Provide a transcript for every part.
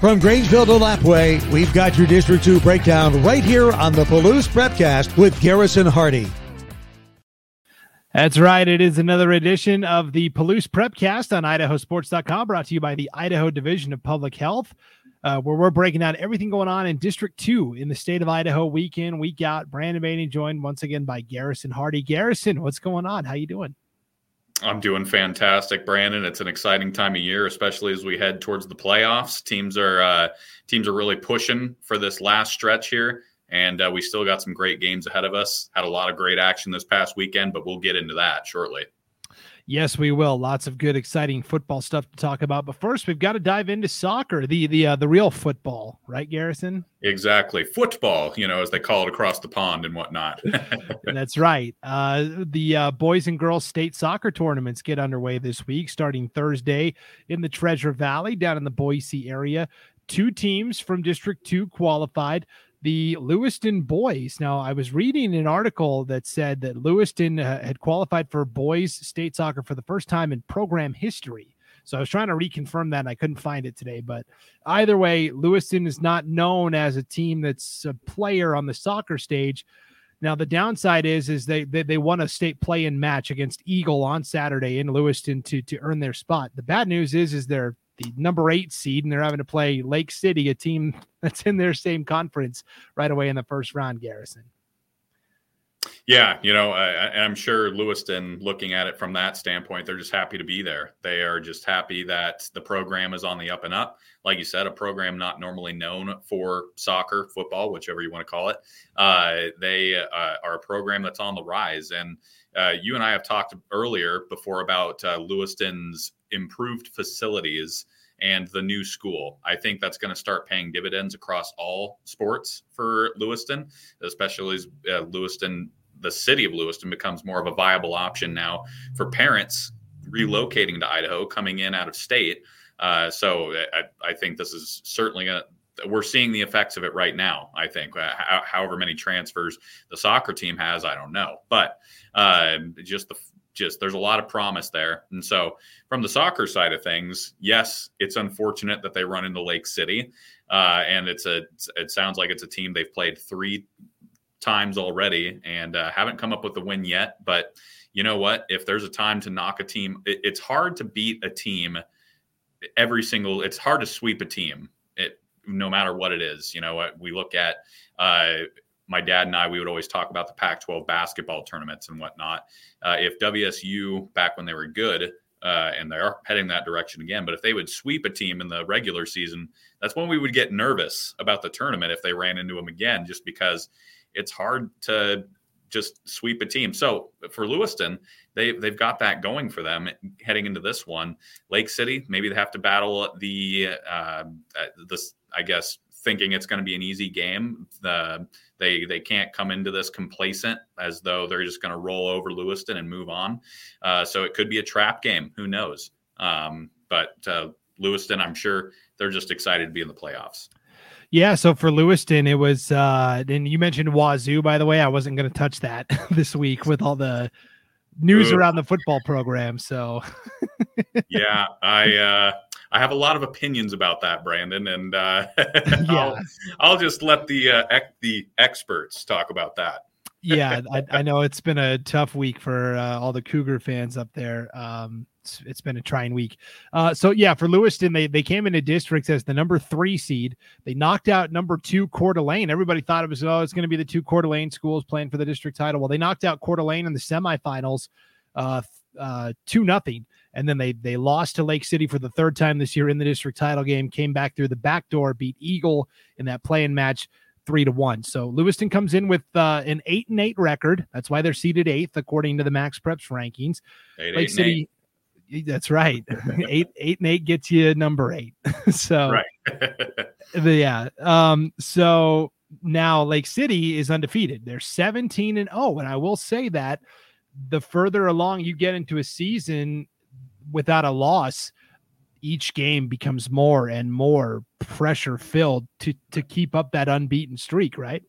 From Grangeville to Lapwai, we've got your District 2 breakdown right here on the Palouse Prepcast with Garrison Hardie. That's right. It is another edition of the Palouse Prepcast on idahosports.com, brought to you by the Idaho Division of Public Health, uh, where we're breaking down everything going on in District 2 in the state of Idaho week in, week out. Brandon Baney joined once again by Garrison Hardie. Garrison, what's going on? How you doing? I'm doing fantastic, Brandon. It's an exciting time of year, especially as we head towards the playoffs. Teams are uh, teams are really pushing for this last stretch here and uh, we still got some great games ahead of us. Had a lot of great action this past weekend, but we'll get into that shortly. Yes, we will. Lots of good, exciting football stuff to talk about. But first, we've got to dive into soccer, the the uh, the real football, right, Garrison? Exactly, football. You know, as they call it across the pond and whatnot. That's right. Uh, the uh, boys and girls state soccer tournaments get underway this week, starting Thursday in the Treasure Valley down in the Boise area. Two teams from District Two qualified the Lewiston boys. Now, I was reading an article that said that Lewiston uh, had qualified for boys state soccer for the first time in program history. So I was trying to reconfirm that and I couldn't find it today. But either way, Lewiston is not known as a team that's a player on the soccer stage. Now the downside is is they they, they won a state play-in match against Eagle on Saturday in Lewiston to to earn their spot. The bad news is is they're the number eight seed, and they're having to play Lake City, a team that's in their same conference right away in the first round. Garrison. Yeah, you know, I, am sure Lewiston, looking at it from that standpoint, they're just happy to be there. They are just happy that the program is on the up and up. Like you said, a program not normally known for soccer, football, whichever you want to call it. Uh, they uh, are a program that's on the rise. And uh, you and I have talked earlier before about uh, Lewiston's improved facilities and the new school. I think that's going to start paying dividends across all sports for Lewiston, especially as uh, Lewiston, the city of Lewiston, becomes more of a viable option now for parents relocating to Idaho, coming in out of state. Uh, so I, I, think this is certainly a, we're seeing the effects of it right now. I think, uh, however many transfers the soccer team has, I don't know, but uh, just the just there's a lot of promise there. And so, from the soccer side of things, yes, it's unfortunate that they run into Lake City, uh, and it's a it sounds like it's a team they've played three times already and uh, haven't come up with a win yet. But you know what? If there's a time to knock a team, it, it's hard to beat a team every single. It's hard to sweep a team. It no matter what it is. You know what we look at. Uh, my dad and I, we would always talk about the Pac 12 basketball tournaments and whatnot. Uh, if WSU, back when they were good, uh, and they are heading that direction again, but if they would sweep a team in the regular season, that's when we would get nervous about the tournament if they ran into them again, just because it's hard to just sweep a team. So for Lewiston, they they've got that going for them heading into this one. Lake City, maybe they have to battle the uh, this I guess thinking it's going to be an easy game. The they they can't come into this complacent as though they're just going to roll over Lewiston and move on. Uh, so it could be a trap game. Who knows? Um, but uh, Lewiston, I'm sure they're just excited to be in the playoffs. Yeah, so for Lewiston, it was, uh, and you mentioned Wazoo, by the way. I wasn't going to touch that this week with all the news Ooh. around the football program. So, yeah, I, uh, I have a lot of opinions about that, Brandon, and uh, yeah. I'll, I'll, just let the uh, ec- the experts talk about that. Yeah, I, I, know it's been a tough week for uh, all the Cougar fans up there. Um, it's, it's been a trying week. Uh, so yeah, for Lewiston, they they came into districts as the number three seed. They knocked out number two Coeur d'Alene. Everybody thought it was oh, it's going to be the two Coeur d'Alene schools playing for the district title. Well, they knocked out Coeur d'Alene in the semifinals, uh, uh, two nothing and then they they lost to Lake City for the third time this year in the district title game. Came back through the back door, beat Eagle in that play-in match three to one. So Lewiston comes in with uh, an eight and eight record. That's why they're seated eighth according to the Max Preps rankings. Eight, Lake eight City. Eight. That's right. eight eight and eight gets you number eight. so right. yeah. Um. So now Lake City is undefeated. They're 17 and 0. And I will say that the further along you get into a season, without a loss, each game becomes more and more pressure filled to to keep up that unbeaten streak, right?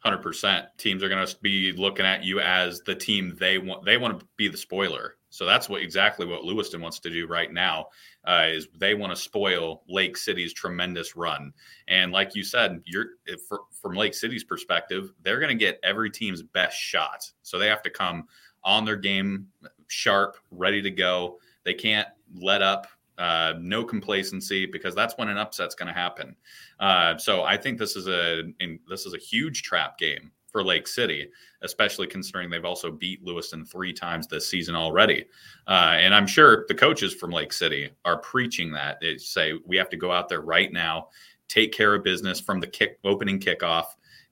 Hundred percent. Teams are going to be looking at you as the team they want. They want to be the spoiler. So that's what exactly what Lewiston wants to do right now uh, is they want to spoil Lake City's tremendous run. And like you said, you're if, from Lake City's perspective, they're going to get every team's best shot. So they have to come on their game sharp, ready to go. They can't let up. Uh, no complacency because that's when an upset's going to happen. Uh, so I think this is a in, this is a huge trap game for Lake City, especially considering they've also beat Lewiston three times this season already. Uh, and I'm sure the coaches from Lake City are preaching that. They say we have to go out there right now, take care of business from the kick opening kickoff,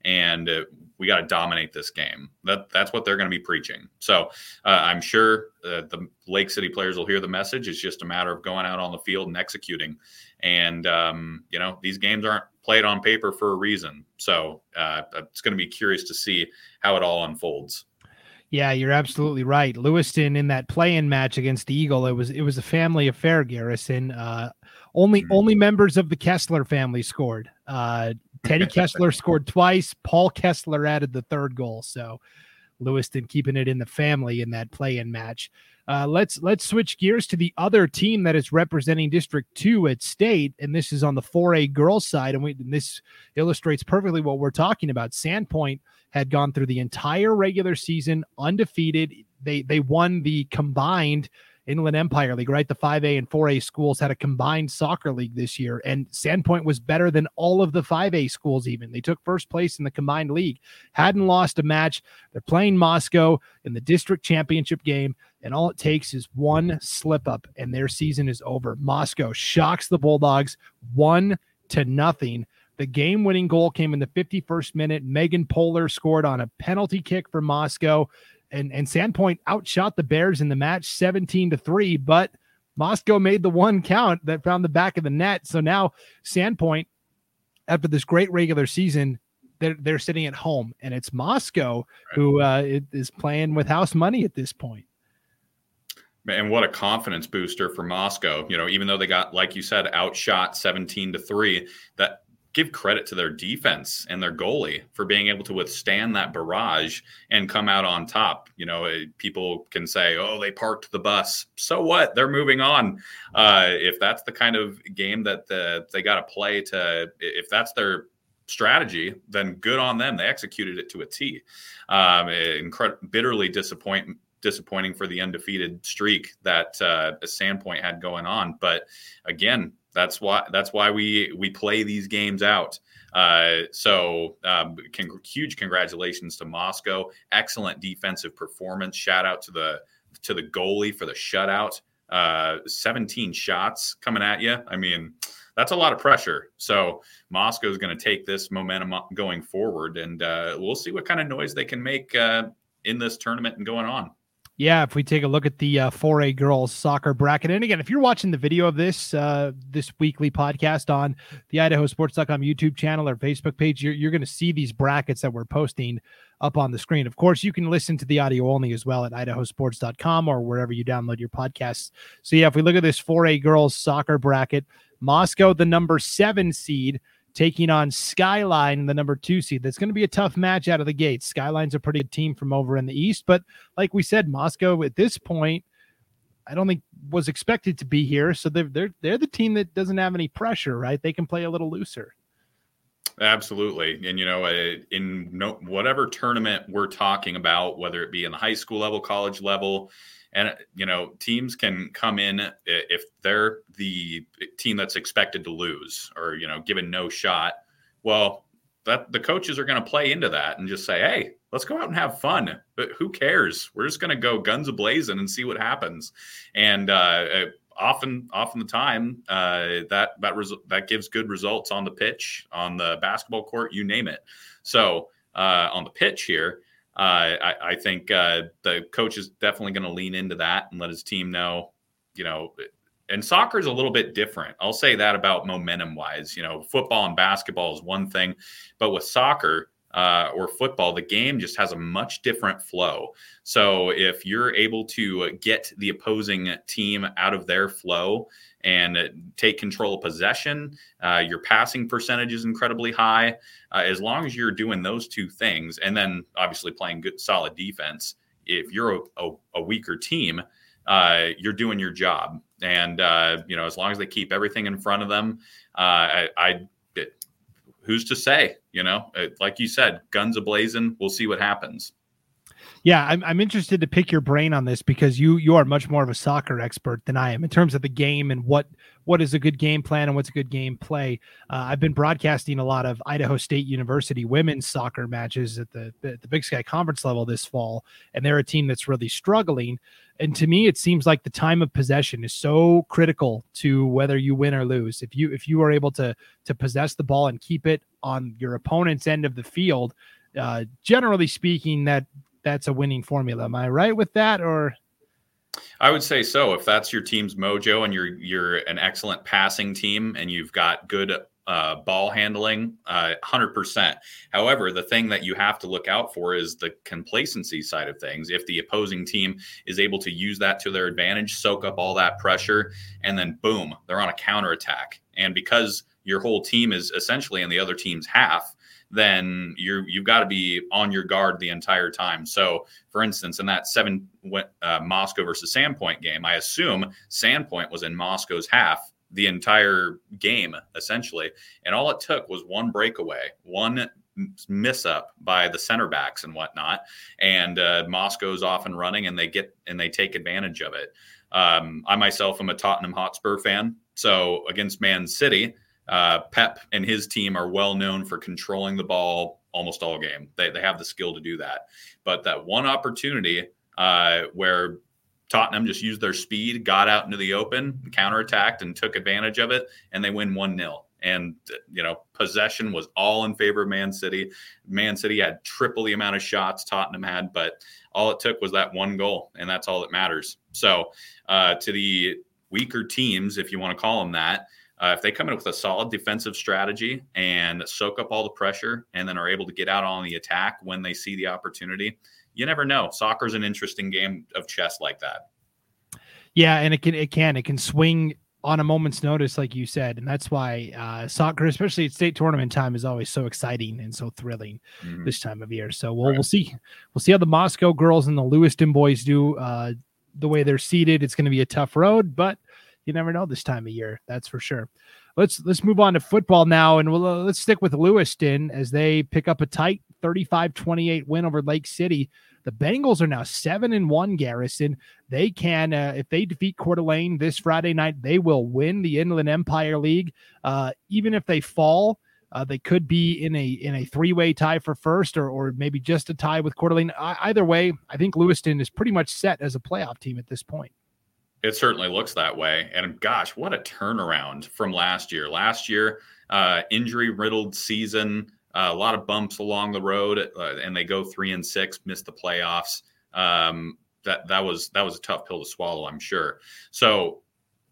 and uh, we got to dominate this game. That that's what they're going to be preaching. So uh, I'm sure uh, the Lake City players will hear the message. It's just a matter of going out on the field and executing. And um, you know these games aren't played on paper for a reason. So uh, it's going to be curious to see how it all unfolds. Yeah, you're absolutely right. Lewiston in that play-in match against the Eagle, it was it was a family affair. Garrison, uh, only mm-hmm. only members of the Kessler family scored. Uh, Teddy Kessler scored twice. Paul Kessler added the third goal. So Lewiston keeping it in the family in that play-in match. Uh, let's let's switch gears to the other team that is representing District Two at state, and this is on the 4A girls side, and, we, and this illustrates perfectly what we're talking about. Sandpoint had gone through the entire regular season undefeated. They they won the combined Inland Empire League, right? The 5A and 4A schools had a combined soccer league this year, and Sandpoint was better than all of the 5A schools, even. They took first place in the combined league, hadn't lost a match. They're playing Moscow in the district championship game, and all it takes is one slip up, and their season is over. Moscow shocks the Bulldogs one to nothing. The game winning goal came in the 51st minute. Megan Polar scored on a penalty kick for Moscow and and Sandpoint outshot the Bears in the match 17 to 3, but Moscow made the one count that found the back of the net. So now Sandpoint, after this great regular season, they're they're sitting at home, and it's Moscow who uh, is playing with house money at this point. And what a confidence booster for Moscow. You know, even though they got, like you said, outshot 17 to 3, that give credit to their defense and their goalie for being able to withstand that barrage and come out on top. You know, eh, people can say, "Oh, they parked the bus." So what? They're moving on. Uh, if that's the kind of game that the, they got to play to, if that's their strategy, then good on them. They executed it to a T. Um, incred- bitterly disappoint disappointing for the undefeated streak that uh, Sandpoint had going on. But again, that's why that's why we we play these games out. Uh, so um, con- huge congratulations to Moscow. Excellent defensive performance. Shout out to the to the goalie for the shutout. Uh, 17 shots coming at you. I mean, that's a lot of pressure. So Moscow is going to take this momentum going forward, and uh, we'll see what kind of noise they can make uh, in this tournament and going on. Yeah, if we take a look at the uh, 4A girls soccer bracket, and again, if you're watching the video of this uh, this weekly podcast on the IdahoSports.com YouTube channel or Facebook page, you're, you're going to see these brackets that we're posting up on the screen. Of course, you can listen to the audio only as well at IdahoSports.com or wherever you download your podcasts. So yeah, if we look at this 4A girls soccer bracket, Moscow, the number seven seed taking on Skyline, the number two seed. That's going to be a tough match out of the gate. Skyline's a pretty good team from over in the East, but like we said, Moscow at this point, I don't think was expected to be here. So they're they're they're the team that doesn't have any pressure, right? They can play a little looser. Absolutely, and you know, uh, in no, whatever tournament we're talking about, whether it be in the high school level, college level, and you know, teams can come in if they're the team that's expected to lose or you know, given no shot. Well, that the coaches are going to play into that and just say, "Hey, let's go out and have fun." But who cares? We're just going to go guns a blazing and see what happens. And uh, uh, often, often the time, uh, that that res- that gives good results on the pitch, on the basketball court, you name it. So uh, on the pitch here, uh, I, I, think uh, the coach is definitely going to lean into that and let his team know, you know, and soccer is a little bit different. I'll say that about momentum wise. You know, football and basketball is one thing, but with soccer, uh, or football, the game just has a much different flow. So if you're able to get the opposing team out of their flow and take control of possession, uh, your passing percentage is incredibly high. Uh, as long as you're doing those two things, and then obviously playing good, solid defense. If you're a, a, a weaker team, uh, you're doing your job. And uh, you know, as long as they keep everything in front of them, uh, I, I who's to say? You know, uh, like you said, guns ablazing. We'll see what happens. Yeah, I'm, I'm interested to pick your brain on this because you you are much more of a soccer expert than I am in terms of the game and what what is a good game plan and what's a good game play. Uh, I've been broadcasting a lot of Idaho State University women's soccer matches at the the Big Sky Conference level this fall, and they're a team that's really struggling. And to me, it seems like the time of possession is so critical to whether you win or lose. If you if you are able to to possess the ball and keep it on your opponent's end of the field, uh, generally speaking, that that's a winning formula. Am I right with that, or? I would say so. If that's your team's mojo and you're you're an excellent passing team and you've got good uh, ball handling, uh, 100%. However, the thing that you have to look out for is the complacency side of things. If the opposing team is able to use that to their advantage, soak up all that pressure, and then boom, they're on a counterattack. And because your whole team is essentially in the other team's half, then you're you've got to be on your guard the entire time. So, for instance, in that seven uh, Moscow versus Sandpoint game, I assume Sandpoint was in Moscow's half the entire game essentially, and all it took was one breakaway, one miss up by the center backs and whatnot, and uh, Moscow's off and running, and they get and they take advantage of it. Um, I myself am a Tottenham Hotspur fan, so against Man City uh, Pep and his team are well known for controlling the ball almost all game. They, they have the skill to do that. But that one opportunity uh, where Tottenham just used their speed, got out into the open, counterattacked, and took advantage of it, and they win 1 0. And, you know, possession was all in favor of Man City. Man City had triple the amount of shots Tottenham had, but all it took was that one goal, and that's all that matters. So, uh, to the weaker teams, if you want to call them that, uh, if they come in with a solid defensive strategy and soak up all the pressure and then are able to get out on the attack when they see the opportunity, you never know. Soccer's an interesting game of chess like that. Yeah, and it can it can it can swing on a moment's notice, like you said, and that's why uh, soccer, especially at state tournament time, is always so exciting and so thrilling mm-hmm. this time of year. So we'll right. we'll see we'll see how the Moscow girls and the Lewiston boys do. Uh, the way they're seated, it's going to be a tough road, but you never know this time of year. That's for sure. Let's let's move on to football now, and we'll, uh, let's stick with Lewiston as they pick up a tight 35-28 win over Lake City. The Bengals are now seven and one. Garrison, they can uh, if they defeat Coeur d'Alene this Friday night, they will win the Inland Empire League. Uh, even if they fall, uh, they could be in a in a three way tie for first, or or maybe just a tie with Coeur d'Alene. I, either way, I think Lewiston is pretty much set as a playoff team at this point. It certainly looks that way. And gosh, what a turnaround from last year. Last year, uh, injury riddled season, uh, a lot of bumps along the road, uh, and they go three and six, miss the playoffs. Um, that that was that was a tough pill to swallow, I'm sure. So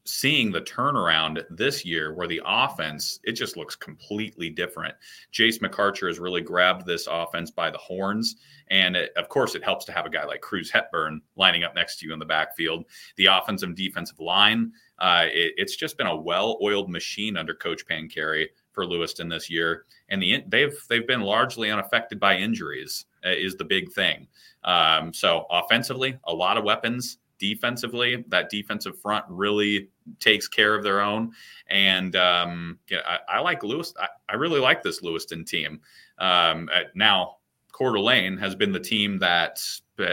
seeing the turnaround this year where the offense it just looks completely different. Jace mcarcher has really grabbed this offense by the horns and it, of course it helps to have a guy like cruz hepburn lining up next to you in the backfield. The offensive and defensive line uh, it, it's just been a well-oiled machine under coach pancheri for lewiston this year and the they've they've been largely unaffected by injuries uh, is the big thing. Um, so offensively a lot of weapons defensively. That defensive front really takes care of their own. And um, I, I, like Lewis. I, I, really like this Lewiston team. Um, now, Coeur d'Alene has been the team that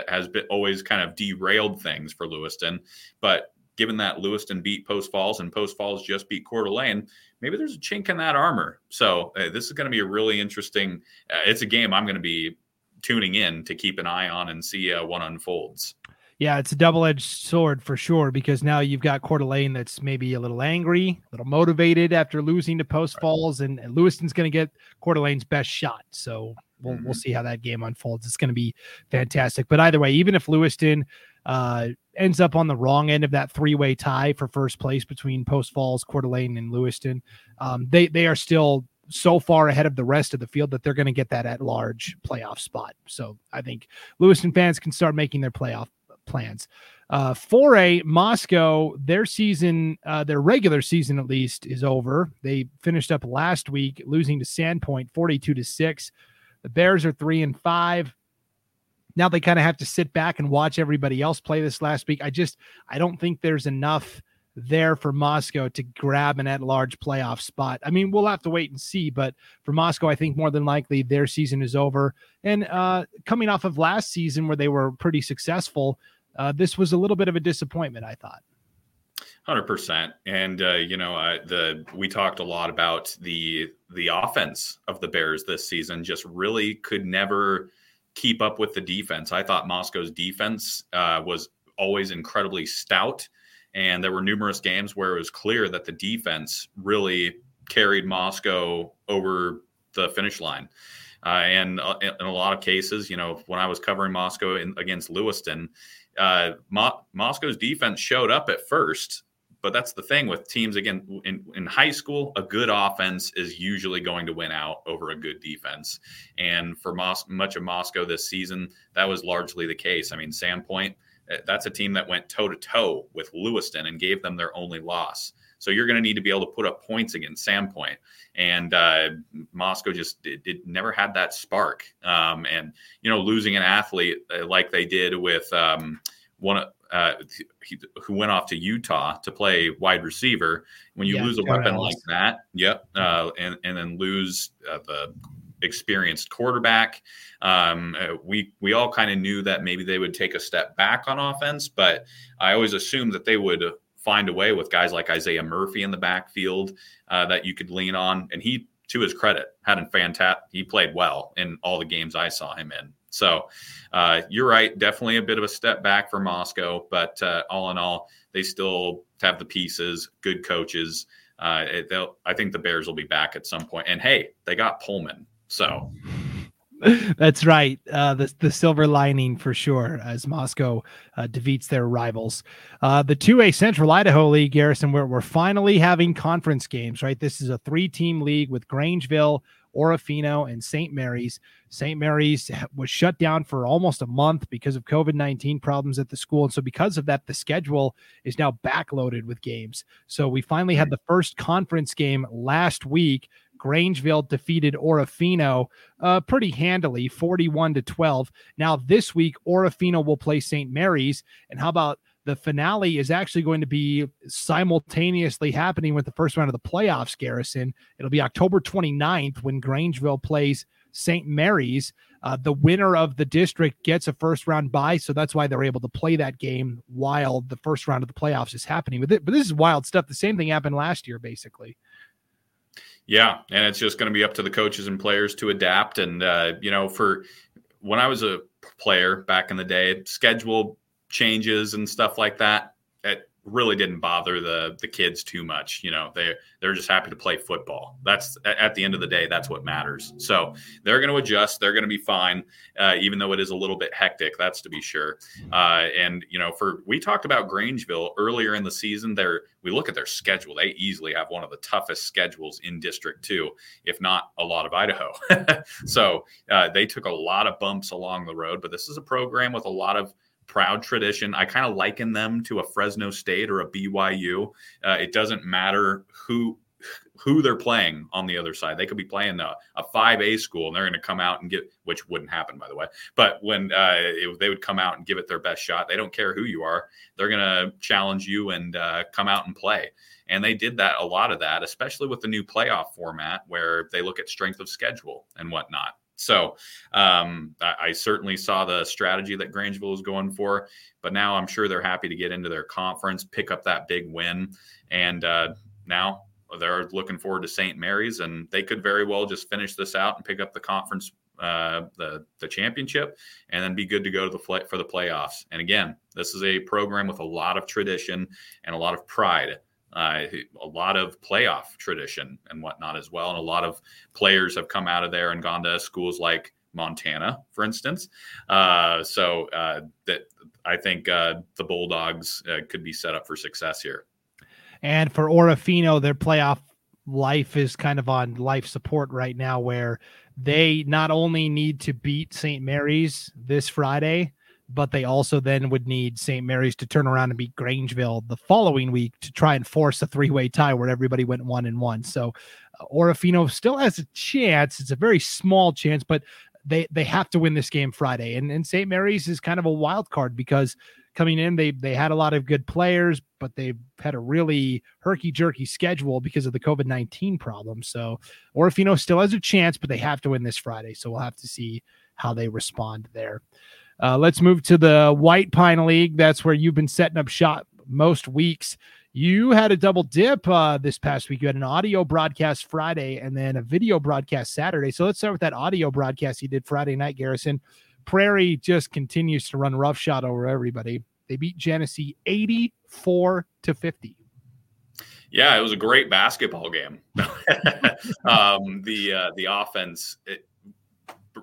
has been always kind of derailed things for Lewiston. But given that Lewiston beat Post Falls and Post Falls just beat Coeur d'Alene, maybe there's a chink in that armor. So uh, this is going to be a really interesting. Uh, it's a game I'm going to be tuning in to keep an eye on and see uh, what unfolds. Yeah, it's a double edged sword for sure because now you've got Coeur d'Alene that's maybe a little angry, a little motivated after losing to Post Falls, and, and Lewiston's going to get Coeur d'Alene's best shot. So we'll, mm-hmm. we'll see how that game unfolds. It's going to be fantastic. But either way, even if Lewiston uh, ends up on the wrong end of that three way tie for first place between Post Falls, Coeur d'Alene, and Lewiston, um, they, they are still so far ahead of the rest of the field that they're going to get that at large playoff spot. So I think Lewiston fans can start making their playoff plans. Uh, for a Moscow, their season, uh, their regular season at least, is over. They finished up last week, losing to Sandpoint 42 to 6. The Bears are three and five. now they kind of have to sit back and watch everybody else play this last week. I just I don't think there's enough there for Moscow to grab an at-large playoff spot. I mean, we'll have to wait and see, but for Moscow, I think more than likely their season is over. And uh, coming off of last season where they were pretty successful, uh, this was a little bit of a disappointment. I thought. Hundred percent, and uh, you know, uh, the we talked a lot about the the offense of the Bears this season. Just really could never keep up with the defense. I thought Moscow's defense uh, was always incredibly stout, and there were numerous games where it was clear that the defense really carried Moscow over the finish line. Uh, and uh, in a lot of cases, you know, when I was covering Moscow in, against Lewiston, uh, Mo- Moscow's defense showed up at first, but that's the thing with teams again in, in high school a good offense is usually going to win out over a good defense and for Mos- much of moscow this season that was largely the case i mean sandpoint that's a team that went toe to toe with lewiston and gave them their only loss. So you're going to need to be able to put up points against sandpoint and uh, moscow just it, it, never had that spark. Um, and you know losing an athlete uh, like they did with um, one uh, he, who went off to Utah to play wide receiver. When you yeah, lose a weapon like that, yep, uh, and and then lose uh, the experienced quarterback, um, uh, we we all kind of knew that maybe they would take a step back on offense, but I always assumed that they would find a way with guys like Isaiah Murphy in the backfield uh, that you could lean on, and he. To his credit, had a fantastic. He played well in all the games I saw him in. So uh, you're right, definitely a bit of a step back for Moscow, but uh, all in all, they still have the pieces, good coaches. Uh, I think the Bears will be back at some point. And hey, they got Pullman, so. That's right. Uh, the the silver lining for sure as Moscow uh, defeats their rivals. Uh, the 2A Central Idaho League, Garrison, we're, we're finally having conference games, right? This is a three team league with Grangeville, Orofino, and St. Mary's. St. Mary's was shut down for almost a month because of COVID 19 problems at the school. And so, because of that, the schedule is now backloaded with games. So, we finally had the first conference game last week. Grangeville defeated Orofino uh, pretty handily, 41 to 12. Now, this week, Orofino will play St. Mary's. And how about the finale is actually going to be simultaneously happening with the first round of the playoffs, Garrison. It'll be October 29th when Grangeville plays St. Mary's. Uh, the winner of the district gets a first round bye, so that's why they're able to play that game while the first round of the playoffs is happening. But, but this is wild stuff. The same thing happened last year, basically. Yeah, and it's just going to be up to the coaches and players to adapt. And uh, you know, for when I was a player back in the day, schedule changes and stuff like that, really didn't bother the the kids too much. You know, they they're just happy to play football. That's at the end of the day, that's what matters. So they're going to adjust. They're going to be fine, uh, even though it is a little bit hectic. That's to be sure. Uh, and you know, for we talked about Grangeville earlier in the season. There, we look at their schedule. They easily have one of the toughest schedules in District Two, if not a lot of Idaho. so uh, they took a lot of bumps along the road. But this is a program with a lot of proud tradition. I kind of liken them to a Fresno State or a BYU. Uh, it doesn't matter who who they're playing on the other side. They could be playing a, a 5A school and they're going to come out and get, which wouldn't happen, by the way. But when uh, it, they would come out and give it their best shot, they don't care who you are. They're going to challenge you and uh, come out and play. And they did that, a lot of that, especially with the new playoff format where they look at strength of schedule and whatnot. So um, I, I, certainly saw the strategy that Grangeville was going for, but now I'm sure they're happy to get into their conference, pick up that big win, and uh, now they're looking forward to St. Mary's, and they could very well just finish this out and pick up the conference, uh, the the championship, and then be good to go to the for the playoffs. And again, this is a program with a lot of tradition and a lot of pride uh, a lot of playoff tradition and whatnot as well. And a lot of players have come out of there and gone to schools like Montana, for instance. Uh, so uh, that I think uh, the Bulldogs uh, could be set up for success here. And for Orofino, their playoff life is kind of on life support right now, where they not only need to beat St. Mary's this Friday, but they also then would need St. Mary's to turn around and beat Grangeville the following week to try and force a three-way tie where everybody went one and one. So uh, Orofino still has a chance. It's a very small chance, but they they have to win this game Friday. And and St. Mary's is kind of a wild card because coming in they they had a lot of good players, but they've had a really herky jerky schedule because of the COVID nineteen problem. So Orofino still has a chance, but they have to win this Friday. So we'll have to see how they respond there. Uh, let's move to the White Pine League. That's where you've been setting up shop most weeks. You had a double dip uh, this past week. You had an audio broadcast Friday and then a video broadcast Saturday. So let's start with that audio broadcast you did Friday night, Garrison. Prairie just continues to run roughshod over everybody. They beat Genesee 84 to 50. Yeah, it was a great basketball game. um, the uh, the offense, it,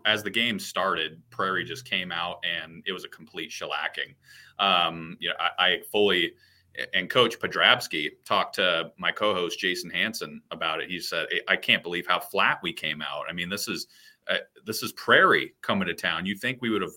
as the game started, Prairie just came out and it was a complete shellacking. Um, you know, I, I fully and Coach Podrabski talked to my co-host Jason Hanson about it. He said, "I can't believe how flat we came out. I mean, this is uh, this is Prairie coming to town. You think we would have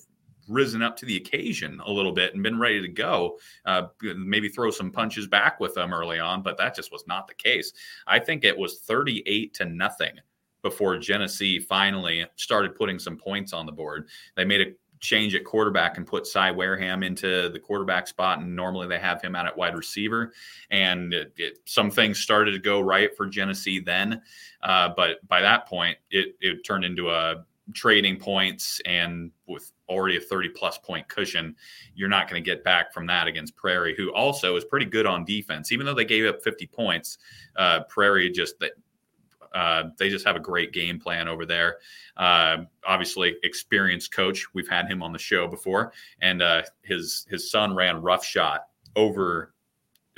risen up to the occasion a little bit and been ready to go, uh, maybe throw some punches back with them early on, but that just was not the case. I think it was 38 to nothing before Genesee finally started putting some points on the board. They made a change at quarterback and put Cy Wareham into the quarterback spot, and normally they have him out at wide receiver. And it, it, some things started to go right for Genesee then, uh, but by that point, it, it turned into a trading points and with already a 30 plus point cushion you're not going to get back from that against prairie who also is pretty good on defense even though they gave up 50 points uh, prairie just uh, they just have a great game plan over there. Uh, obviously, experienced coach. We've had him on the show before, and uh, his his son ran rough shot over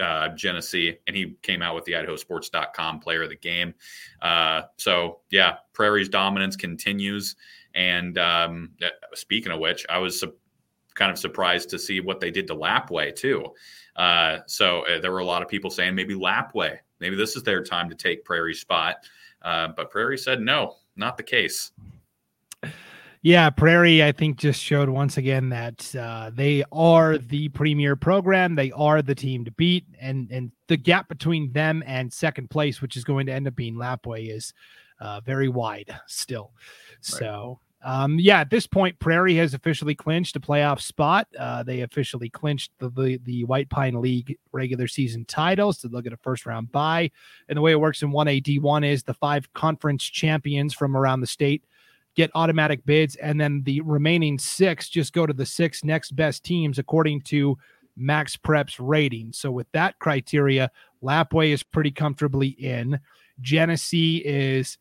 uh, Genesee, and he came out with the IdahoSports.com player of the game. Uh, so, yeah, Prairie's dominance continues. And um, uh, speaking of which, I was su- kind of surprised to see what they did to Lapwai, too. Uh, so, uh, there were a lot of people saying maybe Lapwai, maybe this is their time to take Prairie's spot. Uh, but Prairie said no, not the case. Yeah, Prairie, I think, just showed once again that uh, they are the premier program. They are the team to beat, and and the gap between them and second place, which is going to end up being Lapwai, is uh, very wide still. Right. So um, yeah, at this point, Prairie has officially clinched a playoff spot. Uh, they officially clinched the, the, the White Pine League regular season titles to look at a first round bye. And the way it works in 1A D1 is the five conference champions from around the state get automatic bids, and then the remaining six just go to the six next best teams according to Max Prep's rating. So with that criteria, Lapwai is pretty comfortably in. Genesee is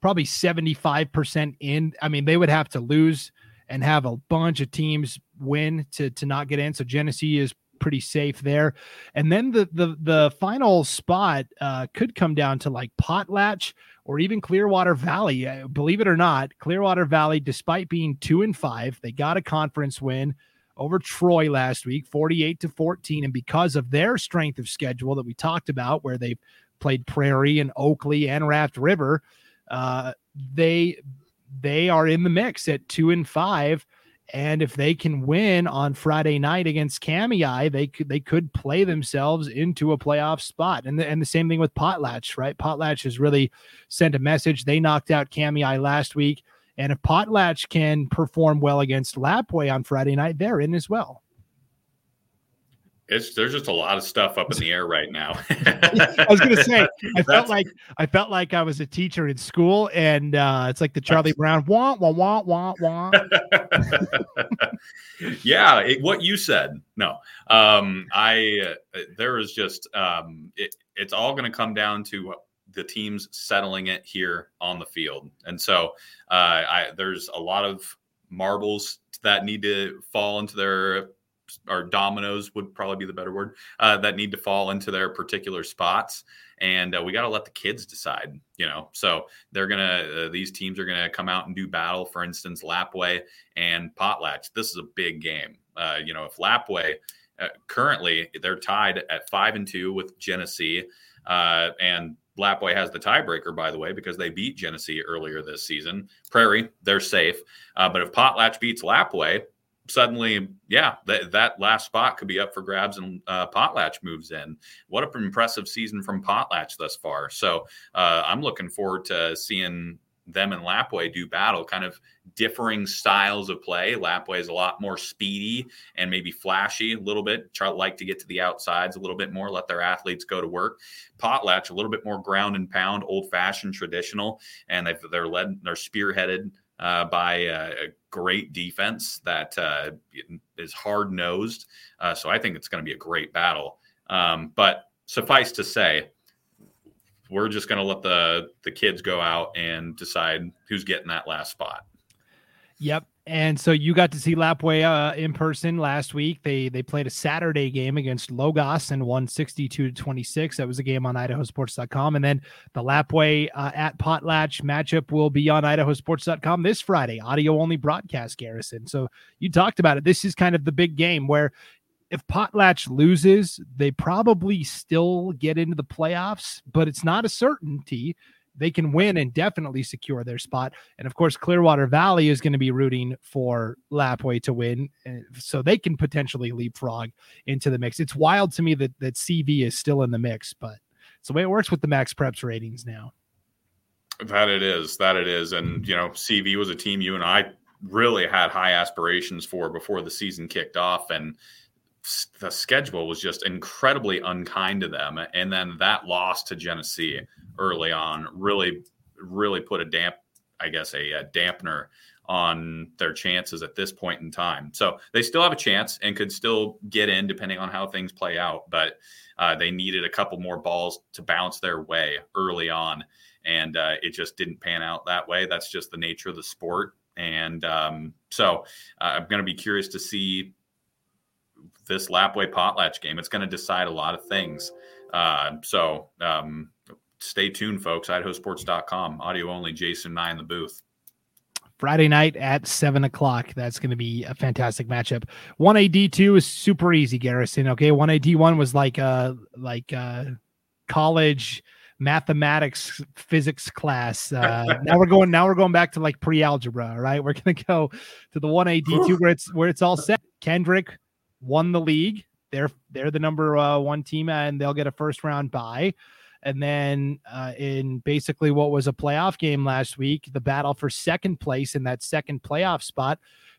probably 75% in. I mean, they would have to lose and have a bunch of teams win to to not get in. So Genesee is pretty safe there. And then the the the final spot uh, could come down to like Potlatch or even Clearwater Valley. Uh, believe it or not, Clearwater Valley, despite being two and five, they got a conference win over Troy last week, 48 to 14. And because of their strength of schedule that we talked about, where they played Prairie and Oakley and Raft River, uh, they they are in the mix at two and five. And if they can win on Friday night against Kamiah, they could they could play themselves into a playoff spot. And the, and the same thing with Potlatch, right? Potlatch has really sent a message. They knocked out Kamiah last week. And if Potlatch can perform well against Lapwai on Friday night, they're in as well. It's there's just a lot of stuff up in the air right now. I was gonna say I felt like I felt like I was a teacher in school, and uh, it's like the Charlie Brown wah wah wah wah wah. yeah, it, what you said. No, um, I uh, there is just um, it, it's all going to come down to the teams settling it here on the field, and so uh, I, there's a lot of marbles that need to fall into their or dominoes would probably be the better word uh, that need to fall into their particular spots and uh, we got to let the kids decide you know so they're gonna uh, these teams are gonna come out and do battle for instance lapwai and potlatch this is a big game uh, you know if lapwai uh, currently they're tied at five and two with genesee uh, and Lapwai has the tiebreaker, by the way, because they beat Genesee earlier this season. Prairie, they're safe. but if Potlatch beats Lapwai, suddenly, yeah, that, that last spot could be up for grabs and uh, Potlatch moves in. What an impressive season from Potlatch thus far. So uh, I'm looking forward to seeing them and Lapwai do battle, kind of differing styles of play. Lapwai is a lot more speedy and maybe flashy a little bit. Try like to get to the outsides a little bit more, let their athletes go to work. Potlatch a little bit more ground and pound, old fashioned, traditional, and they've, they're led, they're spearheaded uh, by a, a, great defense that uh, is hard nosed. Uh, so I think it's going to be a great battle. Um, but suffice to say, we're just going to let the the kids go out and decide who's getting that last spot. Yep. And so you got to see Lapwai uh, in person last week. They they played a Saturday game against Logos and won 62 to 26. That was a game on idahosports.com. And then the Lapwai uh, at Potlatch matchup will be on idahosports.com this Friday, audio only broadcast, Garrison. So you talked about it. This is kind of the big game where if Potlatch loses, they probably still get into the playoffs, but it's not a certainty. They can win and definitely secure their spot. And of course, Clearwater Valley is going to be rooting for Lapwai to win, eh, so they can potentially leapfrog into the mix. It's wild to me that that CV is still in the mix, but it's the way it works with the Max Preps ratings now. That it is, that it is, and you know, CV was a team you and I really had high aspirations for before the season kicked off, and the schedule was just incredibly unkind to them. And then that loss to Genesee early on really, really put a damp, I guess, a, a, dampener on their chances at this point in time. So they still have a chance and could still get in depending on how things play out. But uh, they needed a couple more balls to bounce their way early on. And uh, it just didn't pan out that way. That's just the nature of the sport. And um, so uh, I'm going to be curious to see this Lapwai Potlatch game. It's going to decide a lot of things. Uh, so um, stay tuned, folks. IdahoSports.com, audio only. Jason and I in the booth. Friday night at seven o'clock. That's going to be a fantastic matchup. One AD two is super easy, Garrison. Okay, one AD one was like uh like uh college mathematics physics class. Uh, now we're going now we're going back to like pre algebra. Right, we're going to go to the one AD two where it's where it's all set. Kendrick won the league. They're they're the number uh, one team, and they'll get a first round bye. And then uh, in basically what was a playoff game last week, the battle for second place in that second playoff spot,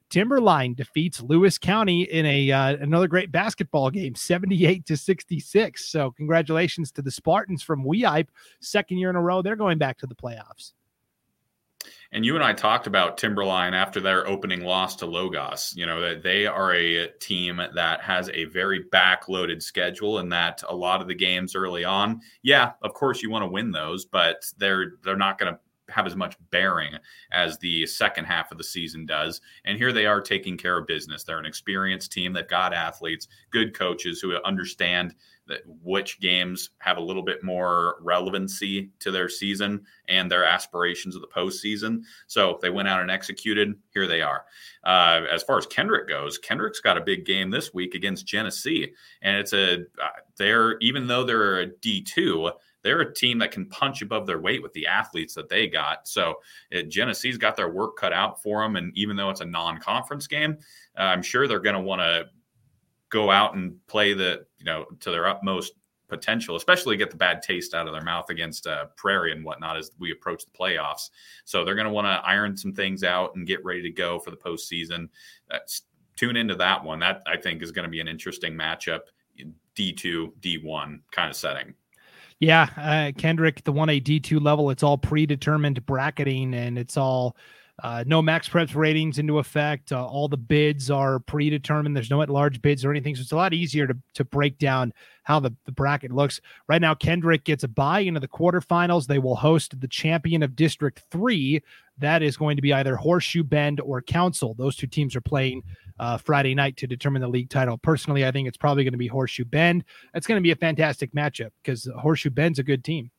Timberline defeats Lewis County in a uh, another great basketball game, 78 to 66. So congratulations to the Spartans from Weippe, second year in a row. They're going back to the playoffs. And you and I talked about Timberline after their opening loss to Logos. You know, that they are a team that has a very backloaded schedule and that a lot of the games early on, yeah, of course you want to win those, but they're they're not going to have as much bearing as the second half of the season does. And here they are taking care of business. They're an experienced team. They've got athletes, good coaches who understand which games have a little bit more relevancy to their season and their aspirations of the postseason. So they went out and executed. Here they are. Uh, as far as Kendrick goes, Kendrick's got a big game this week against Genesee, and it's a uh, they're even though they're a D two they're a team that can punch above their weight with the athletes that they got. So it, Genesee's got their work cut out for them. And even though it's a non conference game, uh, I'm sure they're going to want to go out and play the, you know, to their utmost potential, especially get the bad taste out of their mouth against uh, Prairie and whatnot as we approach the playoffs. So they're going to want to iron some things out and get ready to go for the postseason. That's, tune into that one. That I think is going to be an interesting matchup, D2, D1 kind of setting. Yeah, uh, Kendrick, the one A D two level, it's all predetermined bracketing, and it's all uh, no max preps ratings into effect. Uh, all the bids are predetermined. There's no at large bids or anything, so it's a lot easier to to break down how the, the bracket looks. Right now, Kendrick gets a bye into the quarterfinals. They will host the champion of District Three. That is going to be either Horseshoe Bend or Council. Those two teams are playing uh, Friday night to determine the league title. Personally, I think it's probably going to be Horseshoe Bend. It's going to be a fantastic matchup because Horseshoe Bend's a good team.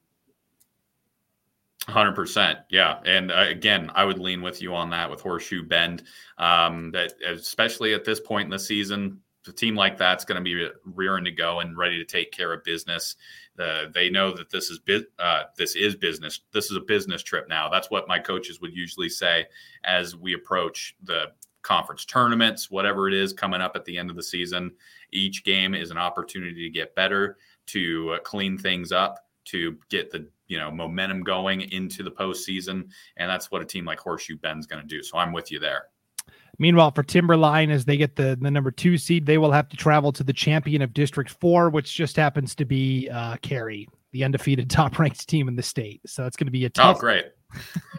100% yeah. And uh, again i would lean with you on that with horseshoe bend um, that especially at this point in the season a team like that's going to be rearing to go and ready to take care of business. Uh, they know that this is uh, this is business this is a business trip now. That's what my coaches would usually say as we approach the conference tournaments, whatever it is coming up at the end of the season. Each game is an opportunity to get better, to uh, clean things up, to get the you know momentum going into the postseason, and that's what a team like Horseshoe Bend's going to do. So I'm with you there. Meanwhile, for Timberline, as they get the, the number two seed, they will have to travel to the champion of District Four, which just happens to be uh, Carey, the undefeated top ranked team in the state. So it's going to be a oh, tough. Oh, great.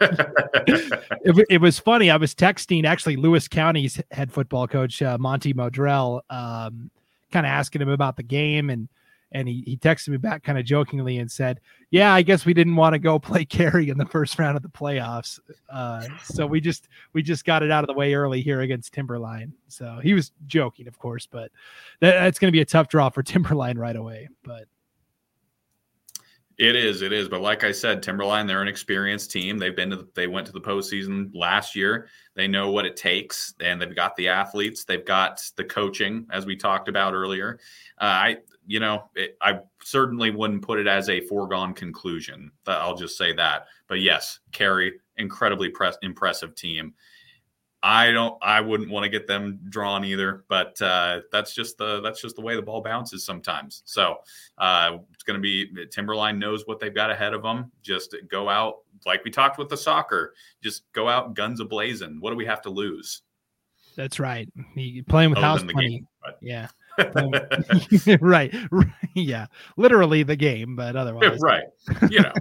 it, it, was funny. I was texting actually Lewis County's head football coach, uh, Monty Modrell, um, kind of asking him about the game. And and he, he texted me back kind of jokingly and said, Yeah, I guess we didn't want to go play Carey in the first round of the playoffs. Uh, so we just we just got it out of the way early here against Timberline. So he was joking, of course, but that, that's going to be a tough draw for Timberline right away. But it is, it is. But like I said, Timberline, they're an experienced team. They've been to the, they went to the postseason last year. They know what it takes, and they've got the athletes. They've got the coaching, as we talked about earlier. Uh, I, you know, it, I certainly wouldn't put it as a foregone conclusion. I'll just say that. But yes, Carey, incredibly press, impressive team. I don't. I wouldn't want to get them drawn either, but uh, that's just the that's just the way the ball bounces sometimes. So uh, it's going to be Timberline knows what they've got ahead of them. Just go out like we talked with the soccer. Just go out guns a blazing. What do we have to lose? That's right. playing with Other house money. Game, yeah. Right. right. Yeah. Literally the game, but otherwise. right. You know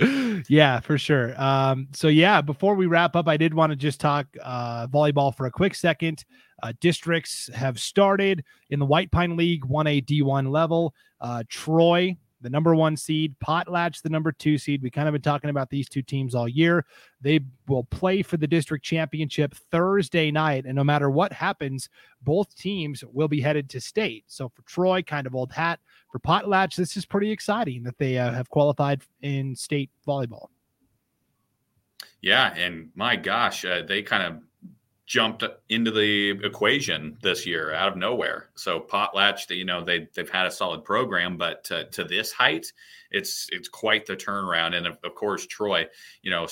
yeah, for sure. Um, so yeah, before we wrap up, I did want to just talk uh, volleyball for a quick second. Uh, districts have started in the White Pine League 1A D1 level. Uh, Troy the number one seed, Potlatch, the number two seed. We kind of been talking about these two teams all year. They will play for the district championship Thursday night. And no matter what happens, both teams will be headed to state. So for Troy, kind of old hat. For Potlatch, this is pretty exciting that they uh, have qualified in state volleyball. Yeah. And my gosh, uh, they kind of jumped into the equation this year out of nowhere. So Potlatch, you know, they they've had a solid program, but to, to this height, it's it's quite the turnaround. And of, of, course, Troy, you know,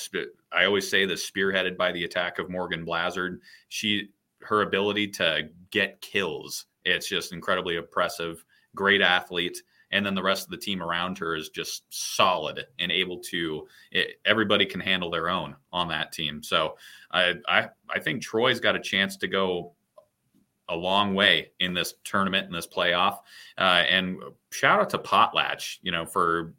I always say this spearheaded by the attack of Morgan Blazard. She her ability to get kills, it's just incredibly impressive. Great athlete and then the rest of the team around her is just solid and able to it, everybody can handle their own on that team so I, I i think troy's got a chance to go a long way in this tournament in this playoff uh, and shout out to potlatch you know for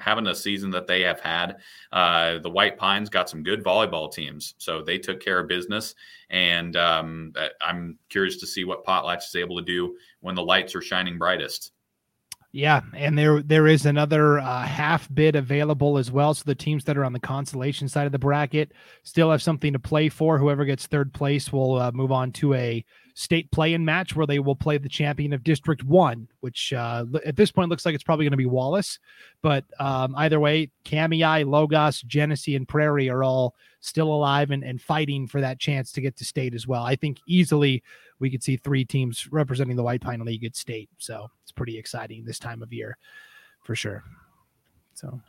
having a season that they have had. Uh, the White Pines got some good volleyball teams, so they took care of business. And um, I'm curious to see what Potlatch is able to do when the lights are shining brightest. Yeah, and there there is another uh, half bid available as well. So the teams that are on the consolation side of the bracket still have something to play for. Whoever gets third place will uh, move on to a state play-in match where they will play the champion of District One, which uh, at this point looks like it's probably going to be Wallace. But um, either way, Kamiah, Logos, Genesee, and Prairie are all still alive and, and fighting for that chance to get to state as well. I think easily we could see three teams representing the White Pine League at state. So it's pretty exciting this time of year for sure. So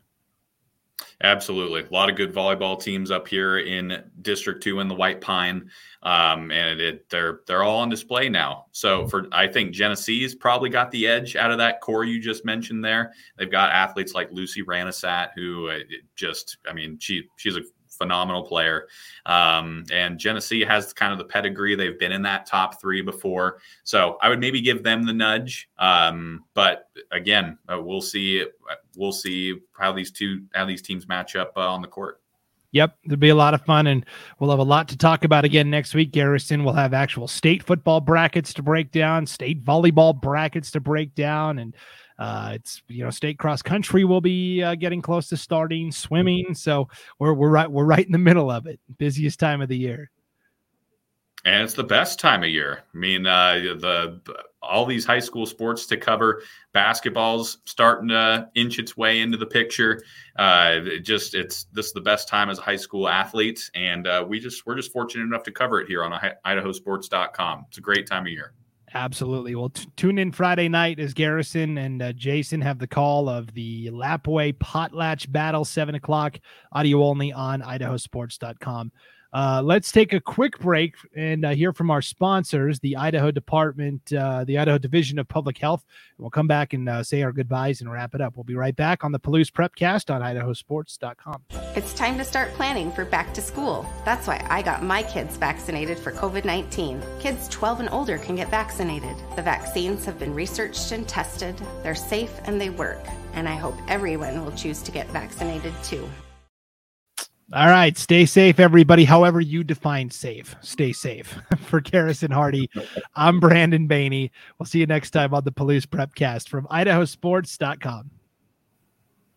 Absolutely, a lot of good volleyball teams up here in District Two in the White Pine, um, and it, they're they're all on display now. So for I think Genesee's probably got the edge out of that core you just mentioned there. They've got athletes like Lucy Ranasat, who uh, just I mean she she's a phenomenal player. Um, and Genesee has kind of the pedigree. They've been in that top three before. So I would maybe give them the nudge. Um, but again, uh, we'll see. We'll see how these two how these teams match up uh, on the court. Yep, it'll be a lot of fun, and we'll have a lot to talk about again next week. Garrison we'll have actual state football brackets to break down, state volleyball brackets to break down, and uh, it's you know state cross country will be uh, getting close to starting swimming, so we're we're right we're right in the middle of it. Busiest time of the year. And it's the best time of year. I mean, uh, the all these high school sports to cover. Basketball's starting to inch its way into the picture. Uh, it just it's this is the best time as a high school athlete, and uh, we just we're just fortunate enough to cover it here on IdahoSports.com. It's a great time of year. Absolutely. Well, t- tune in Friday night as Garrison and uh, Jason have the call of the Lapwai Potlatch battle, seven o'clock, audio only on idahosports.com. Uh, let's take a quick break and uh, hear from our sponsors, the Idaho Department, uh, the Idaho Division of Public Health. We'll come back and uh, say our goodbyes and wrap it up. We'll be right back on the Palouse Prepcast on idahosports.com. It's time to start planning for back to school. That's why I got my kids vaccinated for COVID 19. Kids 12 and older can get vaccinated. The vaccines have been researched and tested, they're safe and they work. And I hope everyone will choose to get vaccinated too. All right. Stay safe, everybody. However, you define safe, stay safe. For Garrison Hardie, I'm Brandon Baney. We'll see you next time on the Palouse Prepcast from idahosports.com.